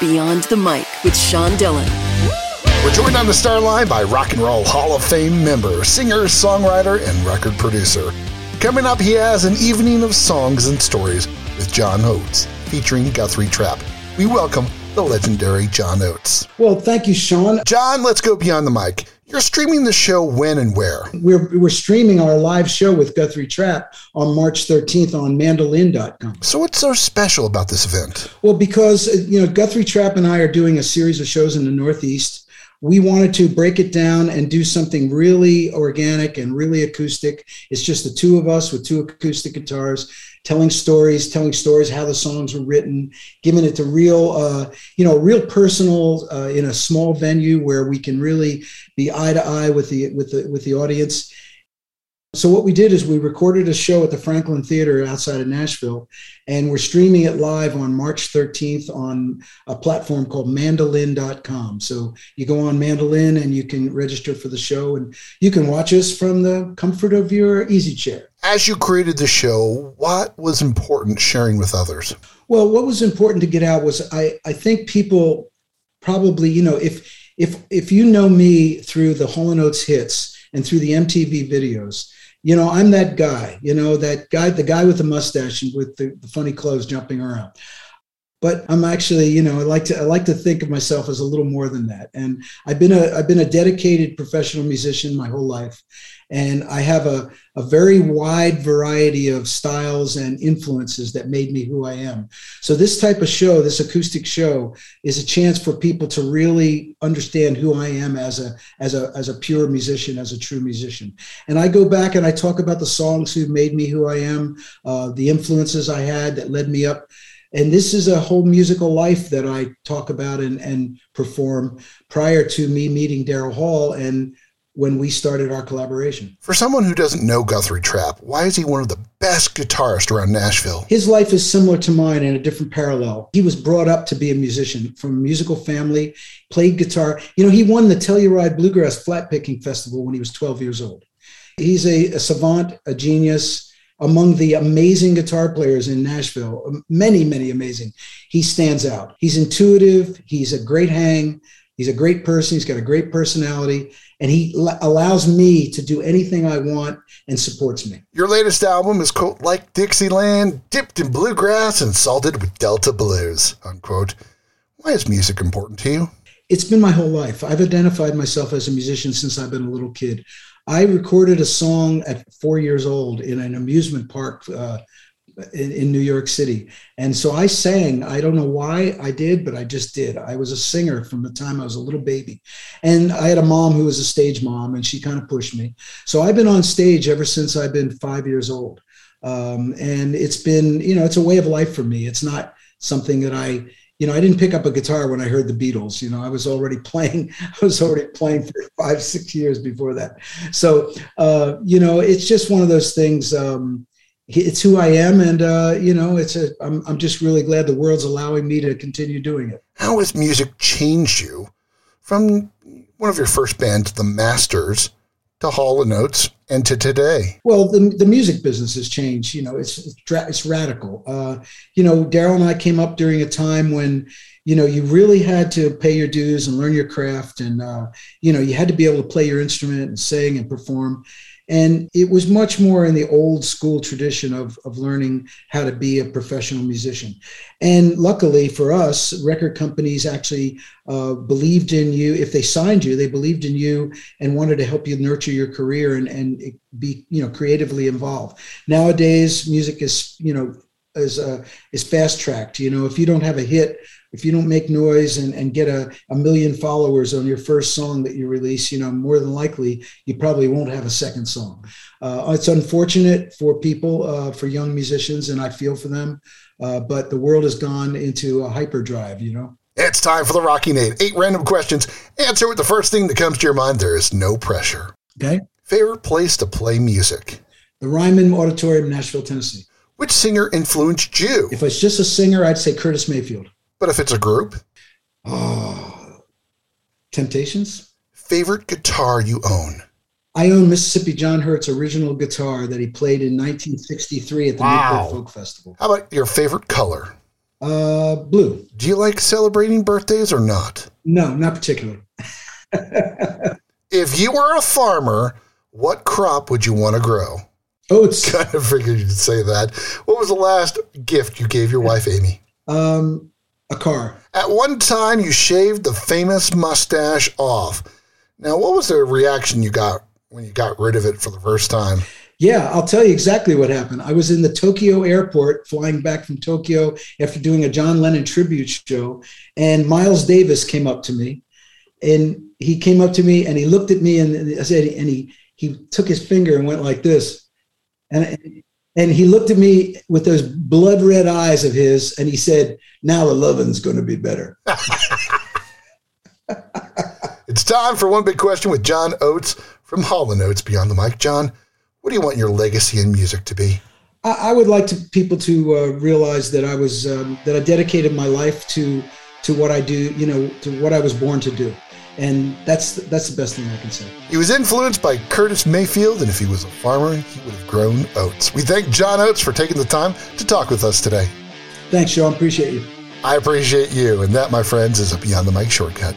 Beyond the Mic with Sean Dillon. We're joined on the star line by Rock and Roll Hall of Fame member, singer, songwriter, and record producer. Coming up, he has an evening of songs and stories with John Oates, featuring Guthrie Trapp. We welcome the legendary John Oates. Well, thank you, Sean. John, let's go beyond the mic. You're streaming the show when and where? We're, we're streaming our live show with Guthrie Trapp on March 13th on mandolin.com. So, what's so special about this event? Well, because, uh, you know, Guthrie Trapp and I are doing a series of shows in the Northeast we wanted to break it down and do something really organic and really acoustic. It's just the two of us with two acoustic guitars telling stories, telling stories how the songs were written, giving it to real, uh, you know, real personal uh, in a small venue where we can really be eye to eye with the with the with the audience so what we did is we recorded a show at the Franklin Theater outside of Nashville, and we're streaming it live on March 13th on a platform called mandolin.com. So you go on Mandolin and you can register for the show and you can watch us from the comfort of your easy chair. As you created the show, what was important sharing with others? Well, what was important to get out was I, I think people probably, you know, if if if you know me through the Hall & Oates hits and through the MTV videos, you know, I'm that guy, you know, that guy, the guy with the mustache and with the, the funny clothes jumping around. But I'm actually, you know, I like to I like to think of myself as a little more than that. And I've been a I've been a dedicated professional musician my whole life. And I have a, a very wide variety of styles and influences that made me who I am. So, this type of show, this acoustic show, is a chance for people to really understand who I am as a, as a, as a pure musician, as a true musician. And I go back and I talk about the songs who made me who I am, uh, the influences I had that led me up and this is a whole musical life that I talk about and, and perform prior to me meeting Daryl Hall and when we started our collaboration. For someone who doesn't know Guthrie Trapp, why is he one of the best guitarists around Nashville? His life is similar to mine in a different parallel. He was brought up to be a musician from a musical family, played guitar. You know, he won the Telluride Bluegrass Flat Picking Festival when he was 12 years old. He's a, a savant, a genius, among the amazing guitar players in Nashville, um, many, many amazing. He stands out. He's intuitive. He's a great hang. He's a great person. He's got a great personality and he l- allows me to do anything I want and supports me. Your latest album is quote like Dixieland, dipped in bluegrass and salted with Delta blues. Unquote. Why is music important to you? It's been my whole life. I've identified myself as a musician since I've been a little kid. I recorded a song at four years old in an amusement park uh, in, in, New York City. And so I sang. I don't know why I did, but I just did. I was a singer from the time I was a little baby. And I had a mom who was a stage mom, and she kind of pushed me. So I've been on stage ever since I've been five years old. Um, and it's been, you know, it's a way of life for me. It's not something that I, you know, I didn't pick up a guitar when I heard the Beatles. You know, I was already playing. I was already playing for five, six years before that. So, uh, you know, it's just one of those things. Um, it's who I am, and uh, you know, it's a. I'm I'm just really glad the world's allowing me to continue doing it. How has music changed you from one of your first bands, The Masters, to Hall and Oates, and to today? Well, the the music business has changed. You know, it's it's, it's radical. Uh, you know, Daryl and I came up during a time when you know you really had to pay your dues and learn your craft, and uh, you know you had to be able to play your instrument and sing and perform and it was much more in the old school tradition of, of learning how to be a professional musician. And luckily for us, record companies actually uh, believed in you. If they signed you, they believed in you and wanted to help you nurture your career and, and be, you know, creatively involved. Nowadays, music is, you know, is, uh, is fast tracked. You know, if you don't have a hit if you don't make noise and, and get a, a million followers on your first song that you release, you know, more than likely you probably won't have a second song. Uh, it's unfortunate for people, uh, for young musicians, and I feel for them. Uh, but the world has gone into a hyperdrive, you know. It's time for the Rocky Nate. Eight random questions. Answer with the first thing that comes to your mind. There is no pressure. Okay. Favorite place to play music? The Ryman Auditorium, Nashville, Tennessee. Which singer influenced you? If it's just a singer, I'd say Curtis Mayfield. But if it's a group? Oh, Temptations? Favorite guitar you own? I own Mississippi John Hurt's original guitar that he played in 1963 at the wow. Newport Folk Festival. How about your favorite color? Uh, blue. Do you like celebrating birthdays or not? No, not particularly. if you were a farmer, what crop would you want to grow? Oats. Kind of figured you'd say that. What was the last gift you gave your wife, Amy? Um, a car. At one time, you shaved the famous mustache off. Now, what was the reaction you got when you got rid of it for the first time? Yeah, I'll tell you exactly what happened. I was in the Tokyo airport flying back from Tokyo after doing a John Lennon tribute show, and Miles Davis came up to me, and he came up to me and he looked at me and I said, and he he took his finger and went like this, and and he looked at me with those blood red eyes of his, and he said, "Now the loving's going to be better." it's time for one big question with John Oates from Hall & Oates Beyond the Mic. John, what do you want your legacy in music to be? I, I would like to people to uh, realize that I was um, that I dedicated my life to to what I do. You know, to what I was born to do, and that's that's the best thing I can say. He was influenced by Curtis Mayfield, and if he was a farmer, he would have grown oats. We thank John Oates for taking the time to talk with us today. Thanks, Sean. Appreciate you. I appreciate you, and that, my friends, is a Beyond the Mic shortcut.